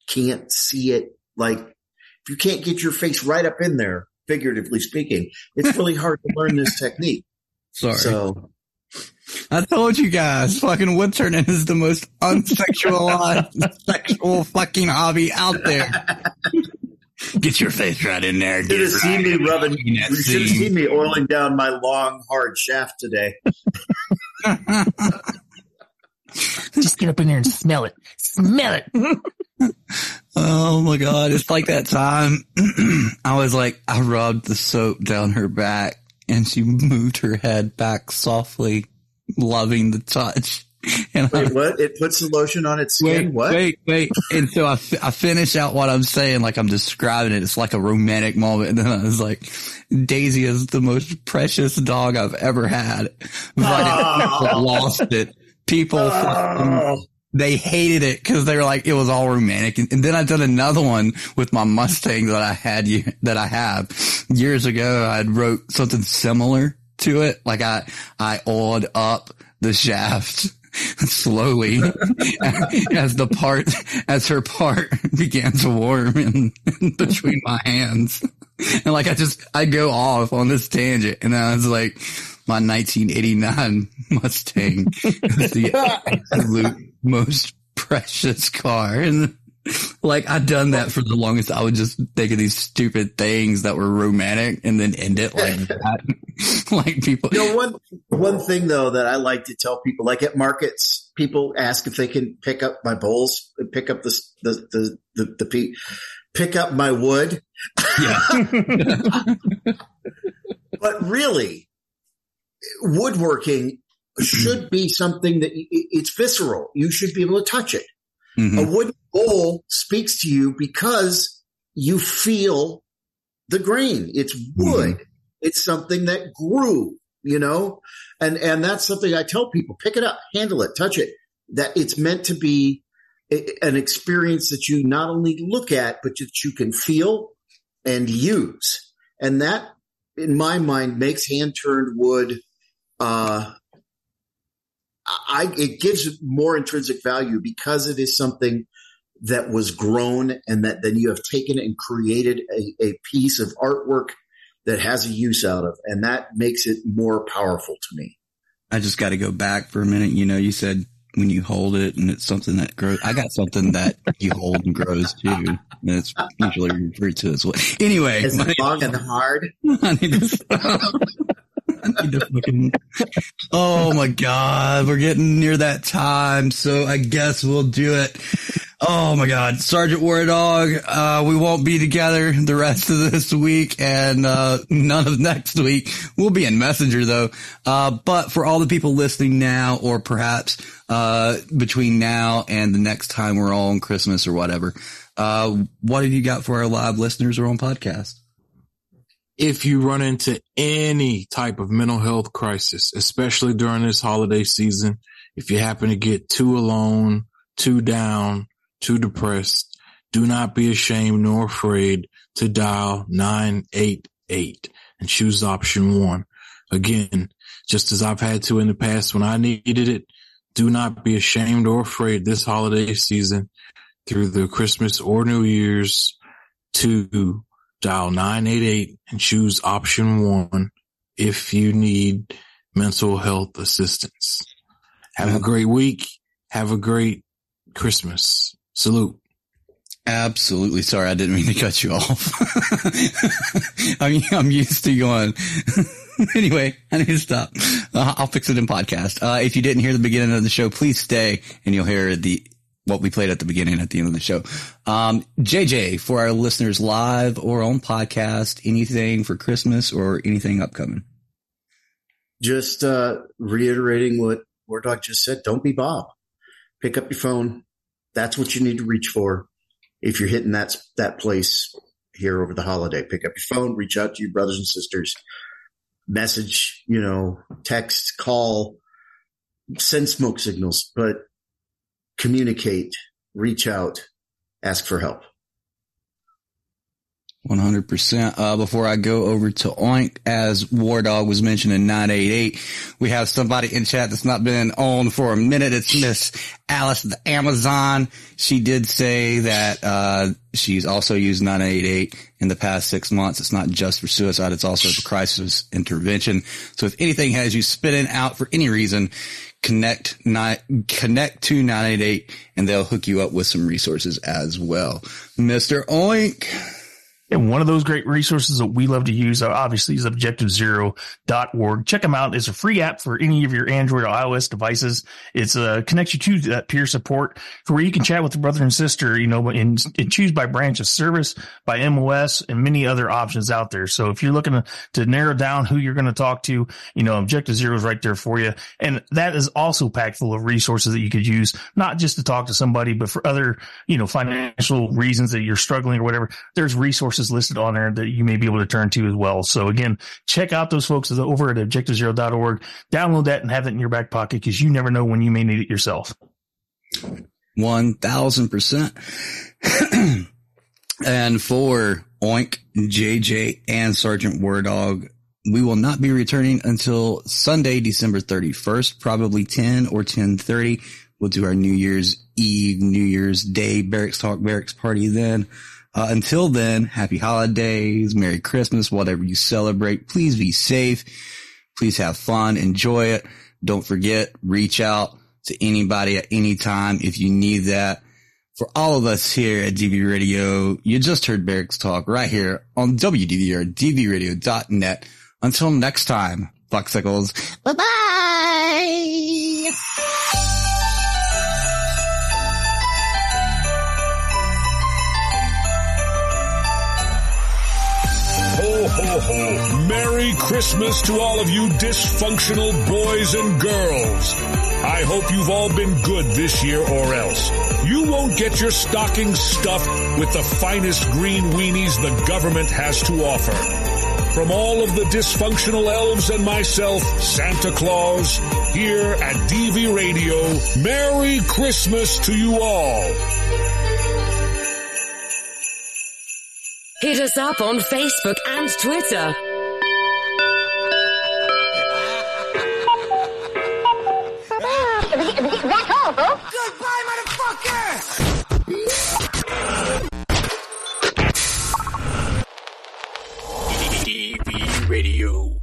G: can't see it. Like if you can't get your face right up in there, figuratively speaking, it's really hard to learn this technique.
I: Sorry.
G: So
I: I told you guys, fucking wood turning is the most unsexualized sexual fucking hobby out there. Get your face right in there.
G: you
I: Get
G: should have
I: right
G: seen me
I: in
G: rubbing, you should have
I: seam.
G: seen me oiling down my long, hard shaft today.
K: Just get up in there and smell it. Smell it.
I: Oh my god, it's like that time I was like, I rubbed the soap down her back and she moved her head back softly, loving the touch. And I
G: Wait, what? It puts the lotion on its skin.
I: Wait,
G: what?
I: wait, wait. And so I, I finish out what I'm saying, like I'm describing it. It's like a romantic moment. And then I was like, Daisy is the most precious dog I've ever had. Ah. But I lost it. People, ah. fucking- they hated it because they were like, it was all romantic. And, and then I did another one with my Mustang that I had, that I have years ago. I wrote something similar to it. Like I, I oiled up the shaft slowly as the part, as her part began to warm in, in between my hands. And like I just, I go off on this tangent and I was like, my 1989 Mustang is the absolute most precious car. And like I'd done that for the longest. I would just think of these stupid things that were romantic and then end it like that. like people,
G: You know, one one thing though that I like to tell people, like at markets, people ask if they can pick up my bowls, pick up the the the the, the pe- pick up my wood. but really, woodworking should be something that it's visceral. You should be able to touch it.
I: Mhm.
G: A wooden bowl speaks to you because you feel the grain. It's wood. It's something that grew, you know, and, and that's something I tell people, pick it up, handle it, touch it, that it's meant to be an experience that you not only look at, but that you can feel and use. And that in my mind makes hand turned wood, uh, I, it gives more intrinsic value because it is something that was grown and that then you have taken and created a, a piece of artwork that has a use out of. And that makes it more powerful to me.
I: I just got to go back for a minute. You know, you said when you hold it and it's something that grows. I got something that you hold and grows too. And it's usually referred to as what. Anyway,
G: Is it long and hard?
I: Oh my god, we're getting near that time, so I guess we'll do it. Oh my god, Sergeant WarDawg, uh, we won't be together the rest of this week and, uh, none of next week. We'll be in Messenger though. Uh, but for all the people listening now or perhaps, uh, between now and the next time we're all on Christmas or whatever, uh, what have you got for our live listeners or on podcast?
J: If you run into any type of mental health crisis, especially during this holiday season, if you happen to get too alone, too down, too depressed, do not be ashamed nor afraid to dial 988 and choose option one. Again, just as I've had to in the past when I needed it, do not be ashamed or afraid this holiday season through the Christmas or New Year's to dial 988 and choose option one if you need mental health assistance. Have a great week. Have a great Christmas. Salute.
I: Absolutely. Sorry, I didn't mean to cut you off. I mean, I'm used to going. anyway, I need to stop. Uh, I'll fix it in podcast. Uh, if you didn't hear the beginning of the show, please stay and you'll hear the what we played at the beginning at the end of the show. Um, JJ, for our listeners live or on podcast, anything for Christmas or anything upcoming?
G: Just, uh, reiterating what WarDawg just said. Don't be Bob. Pick up your phone. That's what you need to reach for. If you're hitting that, that place here over the holiday, pick up your phone, reach out to your brothers and sisters, message, you know, text, call, send smoke signals, but communicate, reach out, ask for help.
I: 100%. Uh, before I go over to Oink, as WarDawg was mentioning 988, we have somebody in chat that's not been on for a minute. It's Miss Alice the Amazon. She did say that, uh, she's also used 988 in the past six months. It's not just for suicide. It's also for crisis intervention. So if anything has you spinning out for any reason, connect nine, connect to 988 and they'll hook you up with some resources as well. Mr. Oink.
K: And one of those great resources that we love to use, uh, obviously, is objectivezero.org. Check them out. It's a free app for any of your Android or iOS devices. It's uh, connects you to that peer support for where you can chat with your brother and sister, you know, and, and choose by branch of service, by MOS, and many other options out there. So if you're looking to, to narrow down who you're going to talk to, you know, Objective Zero is right there for you. And that is also packed full of resources that you could use, not just to talk to somebody, but for other, you know, financial reasons that you're struggling or whatever. There's resources listed on there that you may be able to turn to as well. So again, check out those folks over at objectivezero.org. Download that and have it in your back pocket because you never know when you may need it yourself.
I: One thousand percent. And for Oink, JJ, and Sergeant WarDawg, we will not be returning until Sunday, December 31st, probably 10 or 1030. We'll do our New Year's Eve, New Year's Day Barracks Talk Barracks party then. Uh, until then, happy holidays, Merry Christmas, whatever you celebrate. Please be safe. Please have fun. Enjoy it. Don't forget, reach out to anybody at any time if you need that. For all of us here at DV Radio, you just heard Barracks Talk right here on WDVR, dvradio.net. Until next time, Bucksicles. Bye bye.
A: Ho, ho. Merry Christmas to all of you dysfunctional boys and girls. I hope you've all been good this year or else. You won't get your stocking stuffed with the finest green weenies the government has to offer. From all of the dysfunctional elves and myself, Santa Claus, here at DV Radio, Merry Christmas to you all.
M: Hit us up on Facebook and Twitter.
N: That's all, folks. Goodbye, motherfucker!
E: DV Radio.